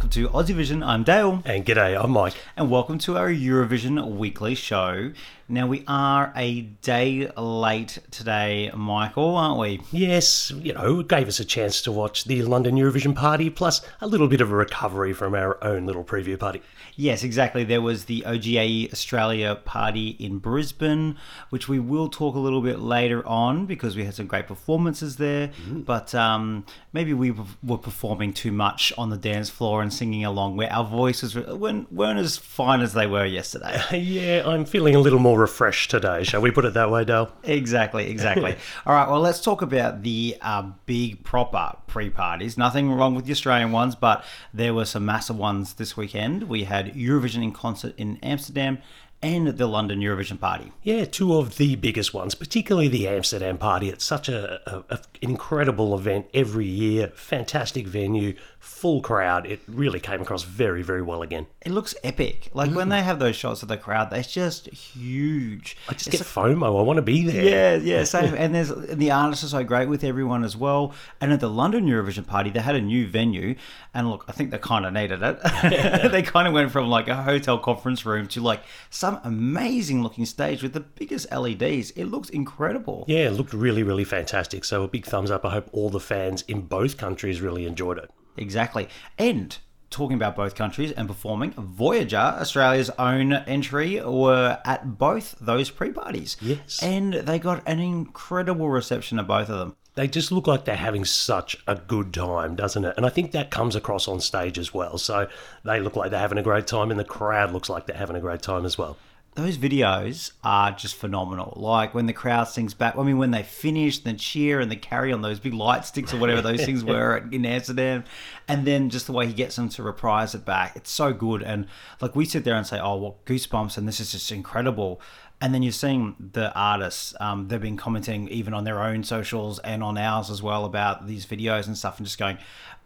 Welcome to Aussie Vision. I'm Dale. And g'day, I'm Mike. And welcome to our Eurovision weekly show. Now, we are a day late today, Michael, aren't we? Yes, you know, it gave us a chance to watch the London Eurovision party, plus a little bit of a recovery from our own little preview party. Yes, exactly. There was the OGAE Australia party in Brisbane, which we will talk a little bit later on because we had some great performances there. Mm-hmm. But um, maybe we were performing too much on the dance floor and singing along where our voices weren't, weren't as fine as they were yesterday. yeah, I'm feeling a little more refreshed today. Shall we put it that way, Dale? Exactly, exactly. All right, well, let's talk about the uh, big proper pre parties. Nothing wrong with the Australian ones, but there were some massive ones this weekend. We had Eurovision in concert in Amsterdam and the London Eurovision Party. Yeah, two of the biggest ones, particularly the Amsterdam Party. It's such a, a, a incredible event every year, fantastic venue, full crowd. It really came across very, very well again. It looks epic. Like mm. when they have those shots of the crowd, they're just huge. I just it's get FOMO. I want to be there. Yeah, yeah. Same. and there's the artists are so great with everyone as well. And at the London Eurovision Party, they had a new venue, and look, I think they kind of needed it. they kind of went from like a hotel conference room to like some amazing looking stage with the biggest LEDs. It looks incredible. Yeah, it looked really, really fantastic. So a big thumbs up. I hope all the fans in both countries really enjoyed it. Exactly. And talking about both countries and performing, Voyager, Australia's own entry, were at both those pre parties. Yes. And they got an incredible reception at both of them. They just look like they're having such a good time, doesn't it? And I think that comes across on stage as well. So they look like they're having a great time, and the crowd looks like they're having a great time as well those videos are just phenomenal. Like when the crowd sings back, I mean, when they finish, then cheer and they carry on those big light sticks or whatever those things were in Amsterdam, and then just the way he gets them to reprise it back, it's so good. And like we sit there and say, "Oh, well, goosebumps!" and this is just incredible. And then you're seeing the artists, um, they've been commenting even on their own socials and on ours as well about these videos and stuff, and just going,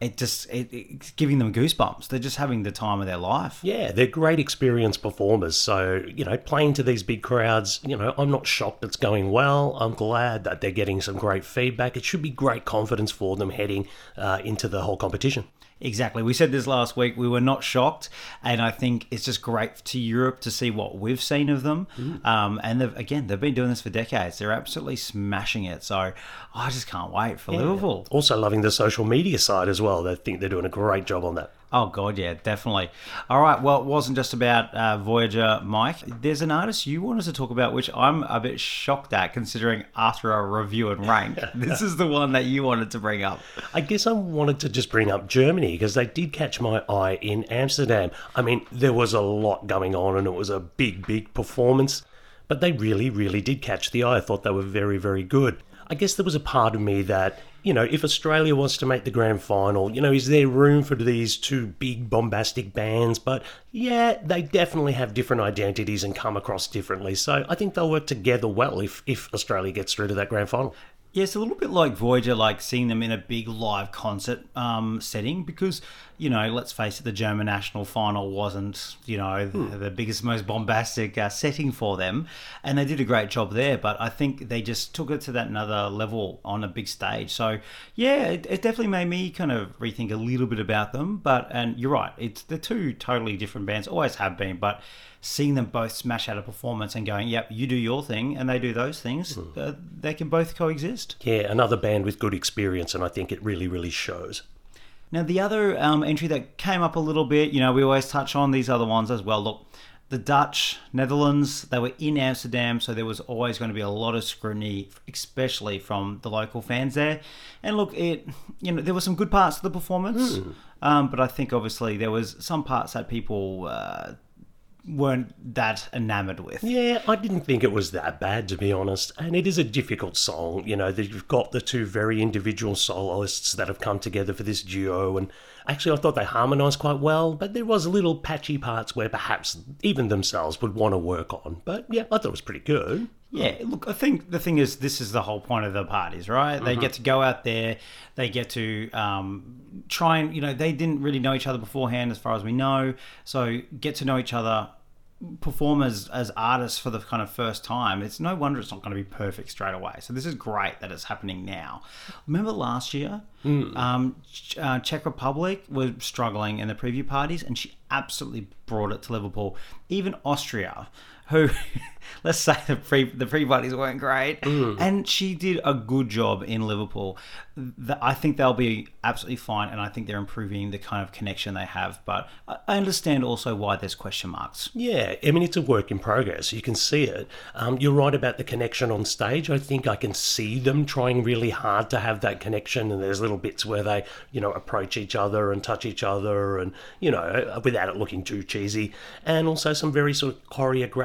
it just it, it's giving them goosebumps. They're just having the time of their life. Yeah, they're great experience performers. So you know, playing to these big crowds, you know, I'm not shocked it's going well. I'm glad that they're getting some great feedback. It should be great confidence for them heading uh, into the whole competition. Exactly. We said this last week. We were not shocked, and I think it's just great to Europe to see what we've seen of them. Mm. Um, and they've, again, they've been doing this for decades. They're absolutely smashing it. So I just can't wait for yeah. Liverpool. Also loving the social media side as well. They think they're doing a great job on that. Oh god, yeah, definitely. All right, well, it wasn't just about uh, Voyager, Mike. There's an artist you wanted to talk about, which I'm a bit shocked at, considering after a review and rank, this is the one that you wanted to bring up. I guess I wanted to just bring up Germany because they did catch my eye in Amsterdam. I mean, there was a lot going on, and it was a big, big performance. But they really, really did catch the eye. I thought they were very, very good. I guess there was a part of me that you know, if Australia wants to make the grand final, you know, is there room for these two big bombastic bands? But yeah, they definitely have different identities and come across differently. So I think they'll work together well if, if Australia gets through to that grand final. Yeah, it's a little bit like Voyager, like seeing them in a big live concert um, setting because, you know, let's face it, the German national final wasn't, you know, hmm. the biggest, most bombastic uh, setting for them. And they did a great job there, but I think they just took it to that another level on a big stage. So, yeah, it, it definitely made me kind of rethink a little bit about them. But, and you're right, it's the two totally different bands, always have been, but seeing them both smash out a performance and going, yep, you do your thing and they do those things, mm. uh, they can both coexist. Yeah, another band with good experience, and I think it really, really shows. Now, the other um, entry that came up a little bit, you know, we always touch on these other ones as well. Look, the Dutch, Netherlands, they were in Amsterdam, so there was always going to be a lot of scrutiny, especially from the local fans there. And look, it you know there were some good parts of the performance, mm. um, but I think obviously there was some parts that people uh, weren't that enamored with. Yeah, I didn't think it was that bad to be honest. And it is a difficult song, you know, that you've got the two very individual soloists that have come together for this duo and actually I thought they harmonized quite well, but there was little patchy parts where perhaps even themselves would want to work on. But yeah, I thought it was pretty good. Yeah, look, I think the thing is, this is the whole point of the parties, right? Mm-hmm. They get to go out there, they get to um, try and, you know, they didn't really know each other beforehand, as far as we know. So get to know each other perform as, as artists for the kind of first time, it's no wonder it's not going to be perfect straight away. So this is great that it's happening now. Remember last year, um, uh, Czech Republic was struggling in the preview parties, and she absolutely brought it to Liverpool. Even Austria, who let's say the pre the pre parties weren't great, and she did a good job in Liverpool. Th- I think they'll be absolutely fine, and I think they're improving the kind of connection they have. But I I understand also why there's question marks. Yeah, I mean, it's a work in progress. You can see it. Um, you're right about the connection on stage. I think I can see them trying really hard to have that connection, and there's little bits where they, you know, approach each other and touch each other, and, you know, without it looking too cheesy. And also some very sort of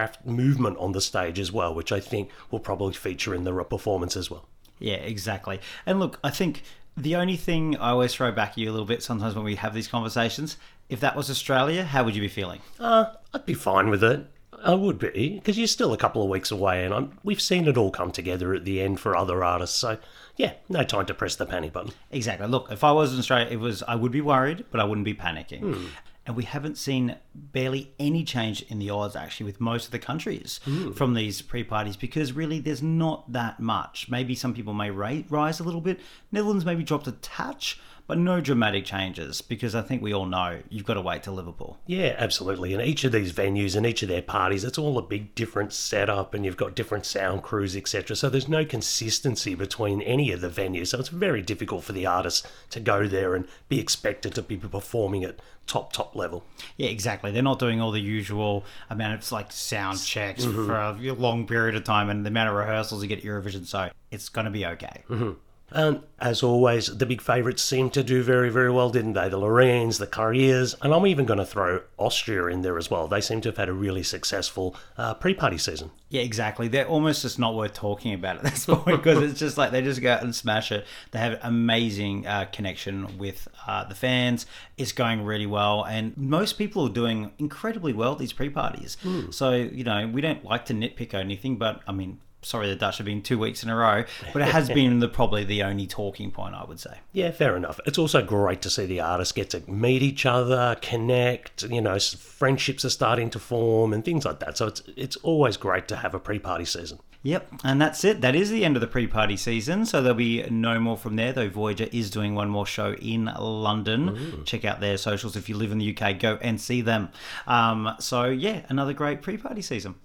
choreographed movement on the stage as well, which I think will probably feature in the performance as well. Yeah, exactly. And look, I think the only thing I always throw back at you a little bit sometimes when we have these conversations, if that was Australia, how would you be feeling? Uh, I'd be fine with it. I would be, because you're still a couple of weeks away, and I'm, we've seen it all come together at the end for other artists. So, yeah, no time to press the panic button. Exactly. Look, if I was in Australia, it was I would be worried, but I wouldn't be panicking. And we haven't seen barely any change in the odds actually with most of the countries hmm. from these pre-parties because really there's not that much. Maybe some people may rise a little bit. Netherlands maybe dropped a touch, but no dramatic changes because I think we all know you've got to wait till Liverpool. Yeah, absolutely. And each of these venues and each of their parties, it's all a big different setup, and you've got different sound crews, etc. So there's no consistency between any of the venues. So it's very difficult for the artists to go there and be expected to be performing at top top level. Yeah, exactly. They're not doing all the usual amount of like sound checks mm-hmm. for a long period of time and the amount of rehearsals you get at Eurovision. So it's going to be okay. Mm-hmm. And as always, the big favourites seemed to do very, very well, didn't they? The Loreens, the Käärijäs, and I'm even going to throw Austria in there as well. They seem to have had a really successful uh, pre-party season. Yeah, exactly. They're almost just not worth talking about at this point because it's just like they just go out and smash it. They have amazing uh, connection with uh, the fans. It's going really well, and most people are doing incredibly well at these pre-parties. So you know, we don't like to nitpick or anything, but I mean. Sorry, the Dutch have been two weeks in a row, but it has been the probably the only talking point I would say. Yeah, fair enough. It's also great to see the artists get to meet each other, connect. You know, friendships are starting to form and things like that. So it's it's always great to have a pre-party season. Yep, and that's it. That is the end of the pre-party season. So there'll be no more from there. Though Voyager is doing one more show in London. Check out their socials if you live in the UK. Go and see them. Um, so yeah, another great pre-party season.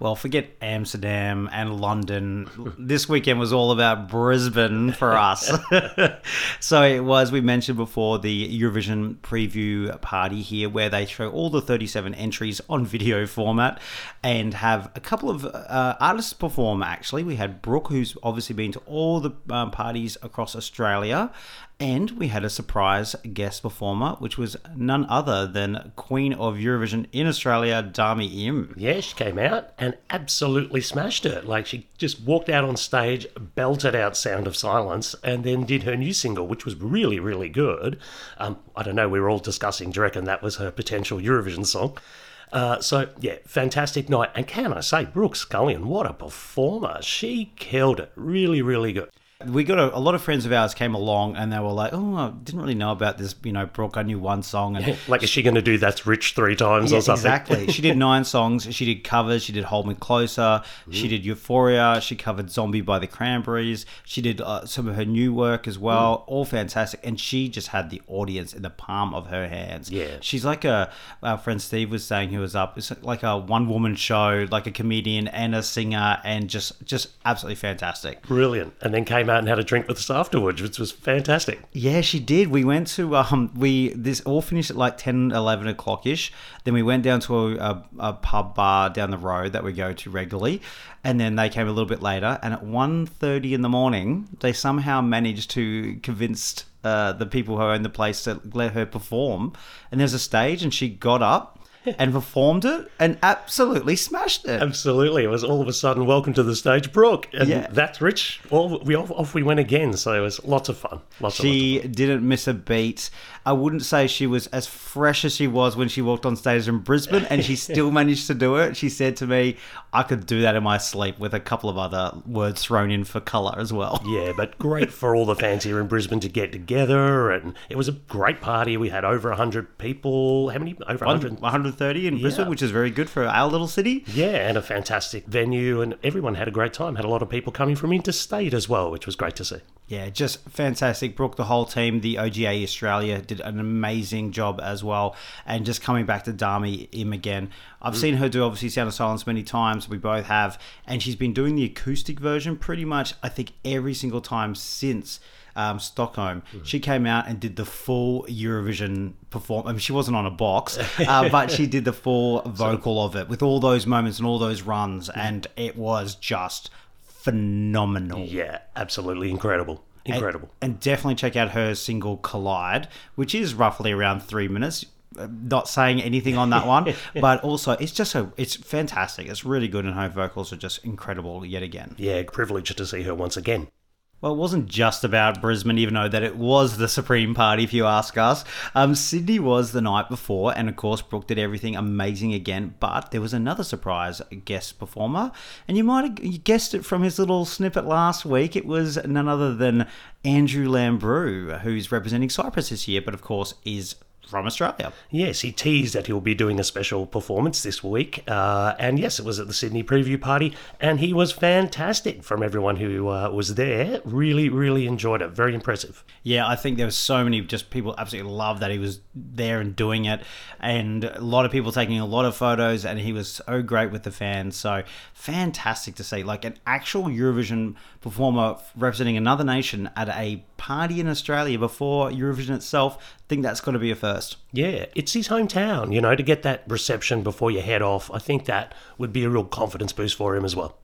Well, forget Amsterdam and London. This weekend was all about Brisbane for us. so it was, we mentioned before, the Eurovision preview party here, where they show all the 37 entries on video format and have a couple of uh, artists perform, actually. We had Brooke, who's obviously been to all the um, parties across Australia. And we had a surprise guest performer, which was none other than Queen of Eurovision in Australia, Dami Im. Yeah, she came out and absolutely smashed it. Like she just walked out on stage, belted out "Sound of Silence," and then did her new single, which was really, really good. Um, I don't know. We were all discussing. Do you reckon that was her potential Eurovision song? Uh, so yeah, fantastic night. And can I say, Brooke Scullion, what a performer! She killed it. Really, really good. We got a, a lot of friends of ours came along and they were like, "Oh, I didn't really know about this." You know, Brooke, I knew one song, and Like, is she going to do "That's Rich" three times Yeah, or something? Exactly. She did nine songs. She did covers. She did Hold Me Closer. She did Euphoria. She covered Zombie by the Cranberries. She did uh, some of her new work as well. All fantastic. And she just had the audience in the palm of her hands. Yeah. She's like a, our friend Steve was saying, who was up, it's like a one woman show, like a comedian and a singer, and just, just absolutely fantastic. Brilliant. And then came out and had a drink with us afterwards, which was fantastic. Yeah, she did. We went to um we this all finished at like 10 11 o'clock ish. Then we went down to a, a, a pub bar down the road that we go to regularly, and then they came a little bit later. And at 1.30 in the morning, they somehow managed to convince uh, the people who own the place to let her perform. And there's a stage, and she got up. And performed it and absolutely smashed it. Absolutely. It was all of a sudden, welcome to the stage, Brooke. And Yeah. that's Rich. All, we, off, off we went again. So it was lots of fun. Lots of She didn't miss a beat. I wouldn't say she was as fresh as she was when she walked on stage in Brisbane, and she still managed to do it. She said to me, I could do that in my sleep with a couple of other words thrown in for colour as well. Yeah, but great for all the fans here in Brisbane to get together. And it was a great party. We had over 100 people. How many? Over 100. 100. 130 in Brisbane, which is very good for our little city. Yeah, and a fantastic venue. And everyone had a great time. Had a lot of people coming from interstate as well, which was great to see. Yeah, just fantastic. Brooke, the whole team, the OGAE Australia did an amazing job as well. And just coming back to Dami Im again, I've seen her do obviously Sound of Silence many times. We both have. And she's been doing the acoustic version pretty much, I think, every single time since. Um, Stockholm. She came out and did the full Eurovision perform. I mean, she wasn't on a box, uh, but she did the full vocal of it with all those moments and all those runs, and it was just phenomenal. Yeah, absolutely incredible. Incredible. And definitely check out her single Collide, which is roughly around three minutes. Uh, Not saying anything on that one, but also it's just so it's fantastic. It's really good, and her vocals are just incredible yet again. yeah, privileged to see her once again. Well, it wasn't just about Brisbane, even though that it was the Supreme Party, if you ask us. Um, Sydney was the night before, and of course, Brooke did everything amazing again. But there was another surprise guest performer, and you might have guessed it from his little snippet last week. It was none other than Andrew Lambrou, who's representing Cyprus this year, but of course is from Australia. Yes, he teased that he'll be doing a special performance this week. Uh, and yes, it was at the Sydney preview party. And he was fantastic from everyone who uh, was there. Really, really enjoyed it. Very impressive. Yeah, I think there was so many just people absolutely loved that he was there and doing it, and a lot of people taking a lot of photos, and he was so great with the fans. So fantastic to see, like an actual Eurovision performer representing another nation at a party in Australia before Eurovision itself. I think that's got to be a first. Yeah, it's his hometown, you know, to get that reception before you head off. I think that would be a real confidence boost for him as well.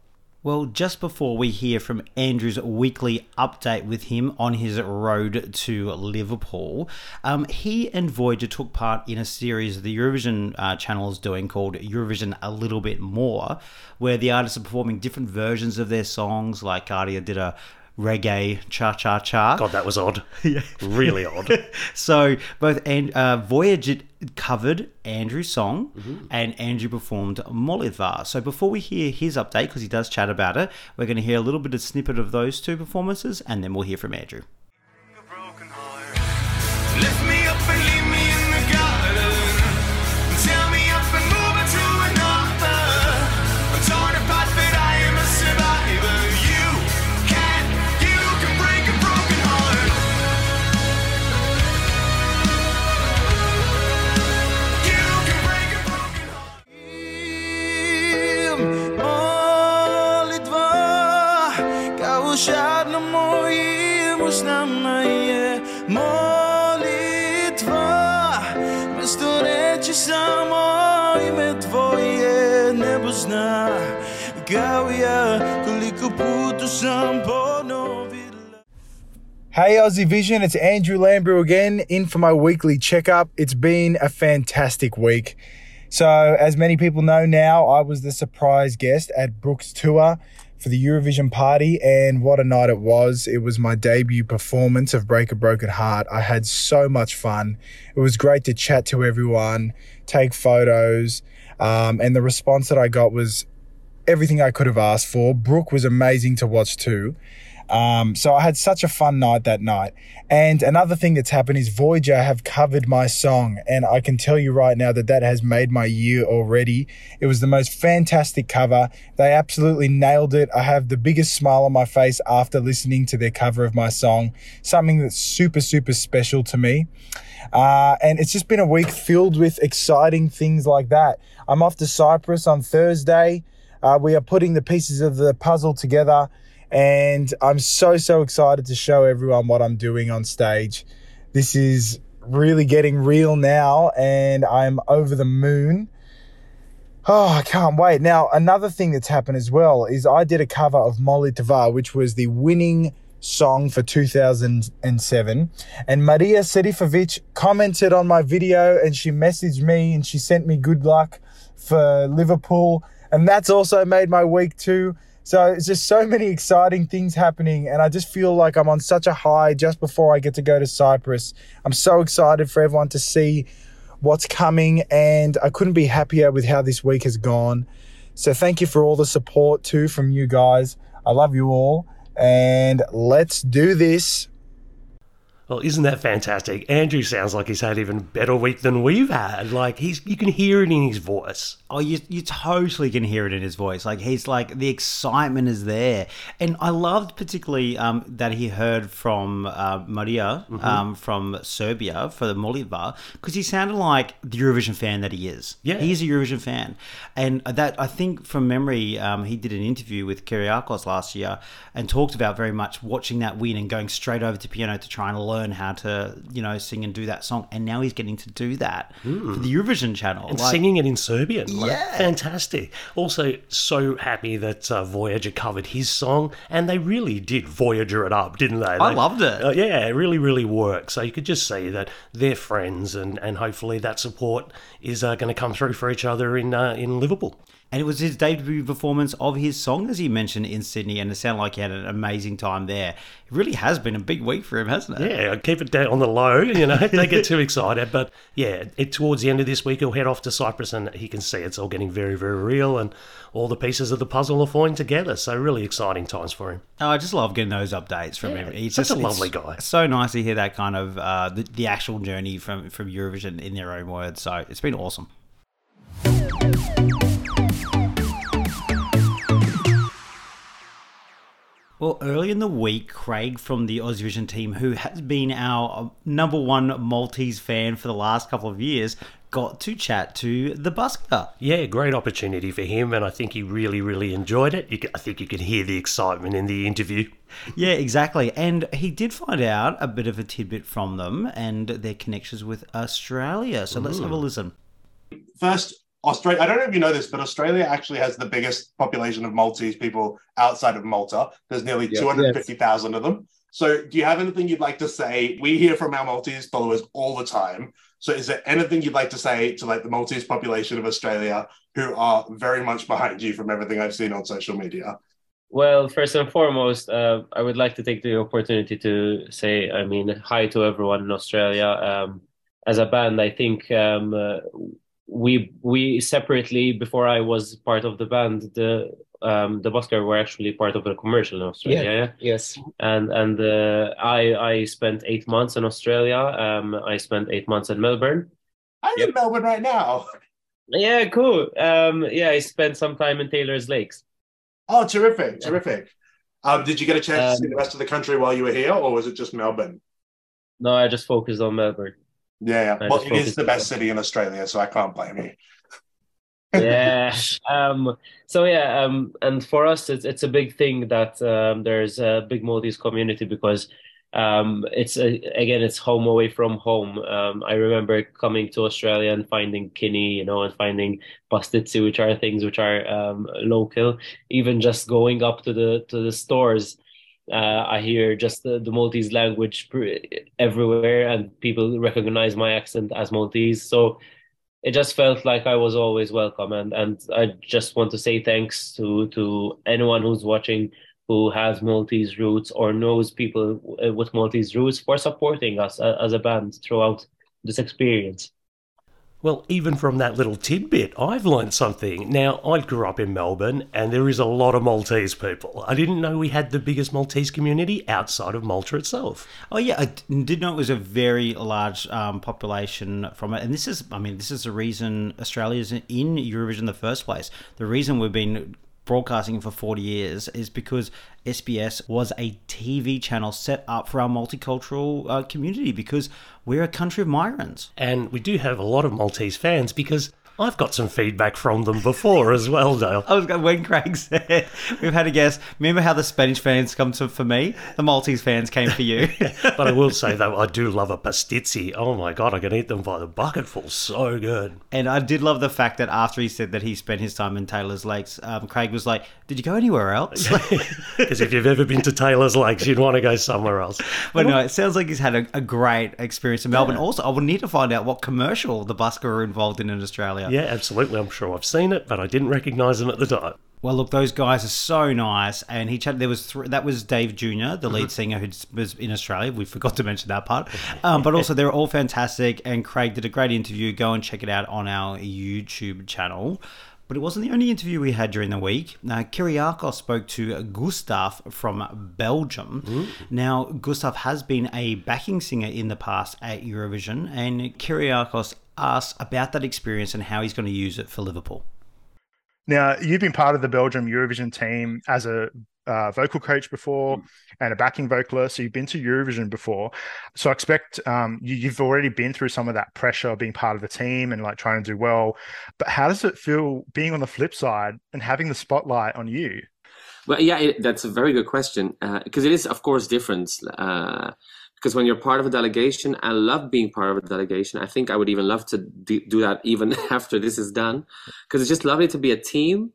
Well, just before we hear from Andrew's weekly update with him on his road to Liverpool, um, he and Voyager took part in a series the Eurovision uh, channel is doing called Eurovision A Little Bit More, where the artists are performing different versions of their songs. Like Guardia did a reggae cha cha cha. God, that was odd. Yeah. Really odd. So both and uh, Voyager covered Andrew's song, and Andrew performed Molitva. So before we hear his update, because he does chat about it, we're going to hear a little bit of snippet of those two performances, and then we'll hear from Andrew. Hey Aussie Vision, it's Andrew Lambrou again in for my weekly checkup. It's been a fantastic week. So, as many people know now, I was the surprise guest at Brooks Tour for the Eurovision party, and what a night it was. It was my debut performance of Break a Broken Heart. I had so much fun. It was great to chat to everyone, take photos, um, and the response that I got was everything I could have asked for. Brooke was amazing to watch too. Um, so I had such a fun night that night. And another thing that's happened is Voyager have covered my song, and I can tell you right now that that has made my year already. It was the most fantastic cover. They absolutely nailed it. I have the biggest smile on my face after listening to their cover of my song. Something that's super, super special to me. Uh, and it's just been a week filled with exciting things like that. I'm off to Cyprus on Thursday. Uh, we are putting the pieces of the puzzle together, and I'm so, so excited to show everyone what I'm doing on stage. This is really getting real now, and I'm over the moon. Oh, I can't wait. Now, another thing that's happened as well is I did a cover of Molitva, which was the winning song for 2007. And Maria Serifovic commented on my video and she messaged me and she sent me good luck for Liverpool. And that's also made my week too. So it's just so many exciting things happening. And I just feel like I'm on such a high just before I get to go to Cyprus. I'm so excited for everyone to see what's coming. And I couldn't be happier with how this week has gone. So thank you for all the support too from you guys. I love you all. And let's do this. Well, isn't that fantastic? Andrew sounds like he's had even better week than we've had. Like he's, you can hear it in his voice. Oh, you you totally can hear it in his voice. Like he's like the excitement is there, and I loved particularly um, that he heard from uh, Maria um, from Serbia for the Molitva because he sounded like the Eurovision fan that he is. Yeah. he's a Eurovision fan, and that I think from memory, um, he did an interview with Kyriakos last year and talked about very much watching that win and going straight over to piano to try and learn how to you know sing and do that song, and now he's getting to do that for the Eurovision channel. And Like- singing it in Serbian. Like, Yeah. Fantastic. Also, so happy that uh, Voyager covered his song, and they really did Voyager it up, didn't they? I loved it. Uh, yeah, it really, really worked. So you could just see that they're friends, and, and hopefully that support is uh, going to come through for each other in uh, in Liverpool. And it was his debut performance of his song, as he mentioned, in Sydney, and it sounded like he had an amazing time there. It really has been a big week for him, hasn't it? Yeah, keep it down on the low, you know, don't get too excited. But yeah, it, towards the end of this week, he'll head off to Cyprus and he can see it's all getting very, very real and all the pieces of the puzzle are falling together. So, really exciting times for him. Oh, I just love getting those updates from Yeah, him. He's such just a lovely guy. So nice to hear that kind of uh, the, the actual journey from from Eurovision in their own words. So it's been awesome. Well, early in the week, Craig from the Aussie Vision team, who has been our uh, number one Maltese fan for the last couple of years, got to chat to the busker. Yeah, great opportunity for him, and I think he really, really enjoyed it. You, ca- I think you could hear the excitement in the interview. Yeah, exactly. And he did find out a bit of a tidbit from them and their connections with Australia. So let's have a mm. listen. first Australia. I don't know if you know this, but Australia actually has the biggest population of Maltese people outside of Malta. There's nearly Yeah. 250,000 of them. So, do you have anything you'd like to say? We hear from our Maltese followers all the time. So, is there anything you'd like to say to like the Maltese population of Australia who are very much behind you from everything I've seen on social media? Well, first and foremost, uh, I would like to take the opportunity to say, I mean, hi to everyone in Australia. Um, as a band, I think um, uh, we we separately before I was part of the band, the um, the Busker were actually part of a commercial in Australia. Yeah. Yes. And and uh, I I spent eight months in Australia. Um, I spent eight months in Melbourne. I'm in Melbourne right now. Yeah, cool. Um, yeah, I spent some time in Taylors Lakes. Oh, terrific, terrific. Um, did you get a chance to see Um, the rest of the country while you were here, or was it just Melbourne? No, I just focused on Melbourne. Yeah, I well, it is the best city in Australia, so I can't blame you. yeah um so yeah um and for us it's it's a big thing that um there's a big Maltese community because um it's a, again it's home away from home. Um I remember coming to Australia and finding Kinnie you know and finding pastizzi which are things which are um local. Even just going up to the to the stores uh, I hear just the, the Maltese language everywhere and people recognize my accent as Maltese so it just felt like I was always welcome, and and I just want to say thanks to to anyone who's watching who has Maltese roots or knows people with Maltese roots for supporting us as a band throughout this experience. Well, even from that little tidbit, I've learned something. Now, I grew up in Melbourne, and there is a lot of Maltese people. I didn't know we had the biggest Maltese community outside of Malta itself. Oh yeah, I did know it was a very large um, population from it, and this is, I mean, this is the reason Australia's in Eurovision in the first place. The reason we've been broadcasting for 40 years is because SBS was a TV channel set up for our multicultural uh, community because we're a country of migrants. And we do have a lot of Maltese fans because I've got some feedback from them before as well, Dale. I was going when Craig said we've had a guest. Remember how the Spanish fans come to for me? The Maltese fans came for you. But I will say though, I do love a pastizzi. Oh my god, I can eat them by the bucketful. So good. and I did love the fact that after he said that he spent his time in Taylors Lakes, um, Craig was like, "Did you go anywhere else?" Because if you've ever been to Taylors Lakes, you'd want to go somewhere else. but no, it sounds like he's had a, a great experience in Melbourne. Also, I would need to find out what commercial the Busker are involved in in Australia. Yeah, absolutely. I'm sure I've seen it, but I didn't recognise them at the time. Well, look, those guys are so nice, and he chatted. There was thr that was Dav.Jr, the Mm-hmm. lead singer who was in Australia. We forgot to mention that part, um, but also they're all fantastic. And Craig did a great interview. Go and check it out on our YouTube channel. But it wasn't the only interview we had during the week. Now, Kyriakos spoke to Gustaph from Belgium. Now, Gustaph has been a backing singer in the past at Eurovision, and Kyriakos asked about that experience and how he's going to use it for Liverpool. Now, you've been part of the Belgium Eurovision team as a uh, vocal coach before and a backing vocalist. So you've been to Eurovision before. So I expect um, you, you've already been through some of that pressure of being part of the team and like trying to do well. But how does it feel being on the flip side and having the spotlight on you? Well, yeah, it, that's a very good question because it is, of course, different. Uh, because when you're part of a delegation, I love being part of a delegation. I think I would even love to do, that even after this is done, because it's just lovely to be a team.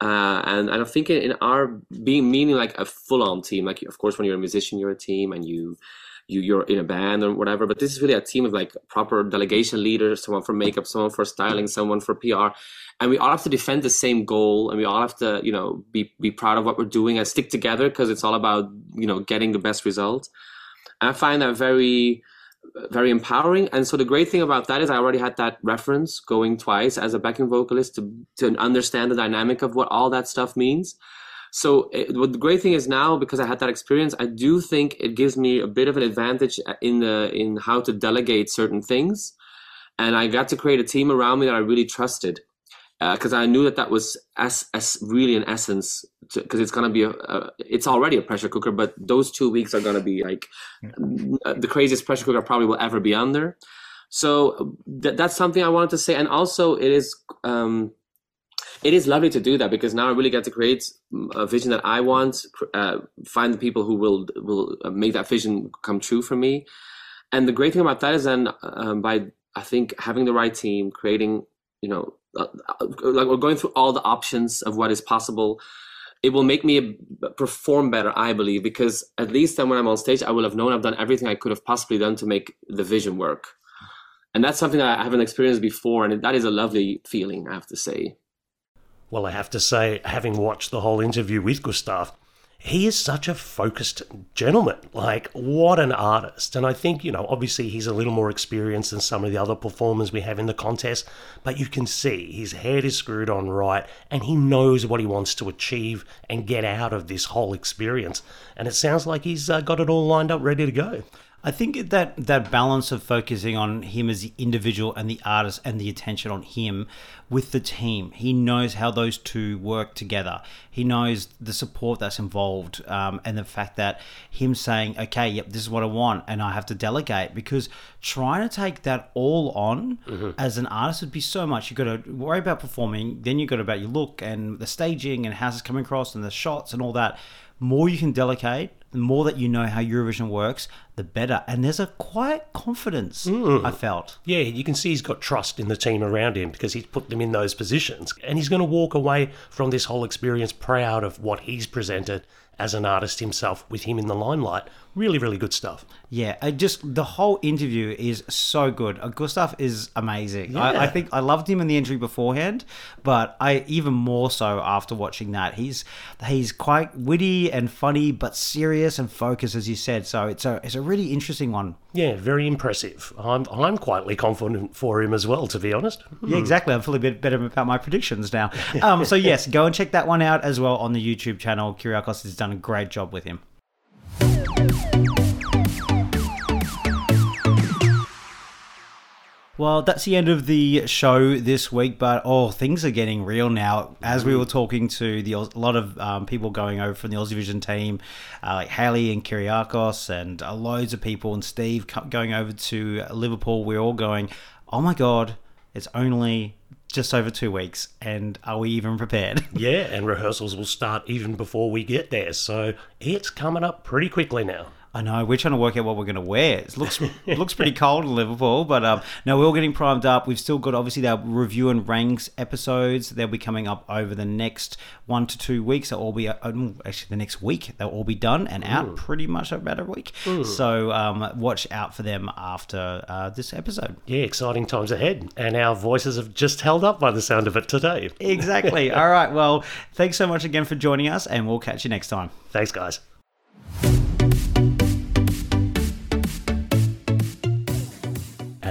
Uh, and I think in our being meaning like a full-on team, like of course when you're a musician, you're a team, and you you you're in a band or whatever. But this is really a team of like proper delegation leaders, someone for makeup, someone for styling, someone for PR, and we all have to defend the same goal, and we all have to you know be be proud of what we're doing and stick together because it's all about you know getting the best result. And I find that very very empowering. And so the great thing about that is I already had that reference going twice as a backing vocalist to to understand the dynamic of what all that stuff means. So it, what the great thing is now because I had that experience, I do think it gives me a bit of an advantage uh, in the in how to delegate certain things, and I got to create a team around me that I really trusted uh, because I knew that that was as as really in essence because it's gonna be a, a it's already a pressure cooker, but those two weeks are gonna be like uh, the craziest pressure cooker I probably will ever be under. So th- that's something I wanted to say, and also it is um, it is lovely to do that because now I really get to create a vision that I want, uh, find the people who will will make that vision come true for me. And the great thing about that is then um, by I think having the right team, creating you know uh, like we're going through all the options of what is possible it will make me perform better i believe because at least then when i'm on stage i will have known i've done everything i could have possibly done to make the vision work. And that's something that i haven't experienced before and that is a lovely feeling i have to say. Well, I have to say, having watched the whole interview with Gustaph, he is such a focused gentleman. Like, what an artist. And I think, you know, obviously he's a little more experienced than some of the other performers we have in the contest, but you can see his head is screwed on right and he knows what he wants to achieve and get out of this whole experience. And it sounds like he's uh, got it all lined up, ready to go. I think that that balance of focusing on him as the individual and the artist and the attention on him with the team, he knows how those two work together. He knows the support that's involved um, and the fact that him saying, okay, yep, this is what I want and I have to delegate because trying to take that all on as an artist would be so much. You've got to worry about performing, then you've got about your look and the staging and how's it's coming across and the shots and all that more you can delegate, the more that you know how Eurovision works, the better. And there's a quiet confidence mm. I felt. Yeah, you can see he's got trust in the team around him because he's put them in those positions. And he's going to walk away from this whole experience proud of what he's presented as an artist himself with him in the limelight. Really, really good stuff. Yeah, I just the whole interview is so good. Uh, Gustaph is amazing. I, I think I loved him in the entry beforehand, but I even more so after watching that. He's he's quite witty and funny, but serious and focused, as you said. So it's a it's a really interesting one. Yeah, very impressive. I'm, I'm quietly confident for him as well, to be honest. Yeah, exactly. I'm feeling a bit better about my predictions now. Um, so yes, go and check that one out as well on the YouTube channel. Kyriakos has done a great job with him. Well, that's the end of the show this week, but oh, things are getting real now. As we were talking to the a lot of um, people going over from the Aussie Vision team, uh, like Haley and Kyriakos, and uh, loads of people, and Steve going over to Liverpool, we're all going, oh my god, it's only just over two weeks, and are we even prepared? Yeah, and rehearsals will start even before we get there, so it's coming up pretty quickly now. I know we're trying to work out what we're going to wear. It looks looks pretty cold in Liverpool, but um, no, we're all getting primed up. We've still got obviously our review and ranks episodes. They'll be coming up over the next one to two weeks. They'll all be uh, mm, actually the next week. They'll all be done and out pretty much about a week. So um, watch out for them after uh, this episode. Yeah, exciting times ahead, and our voices have just held up by the sound of it today. Exactly. all right. Well, thanks so much again for joining us, and we'll catch you next time. Thanks, guys.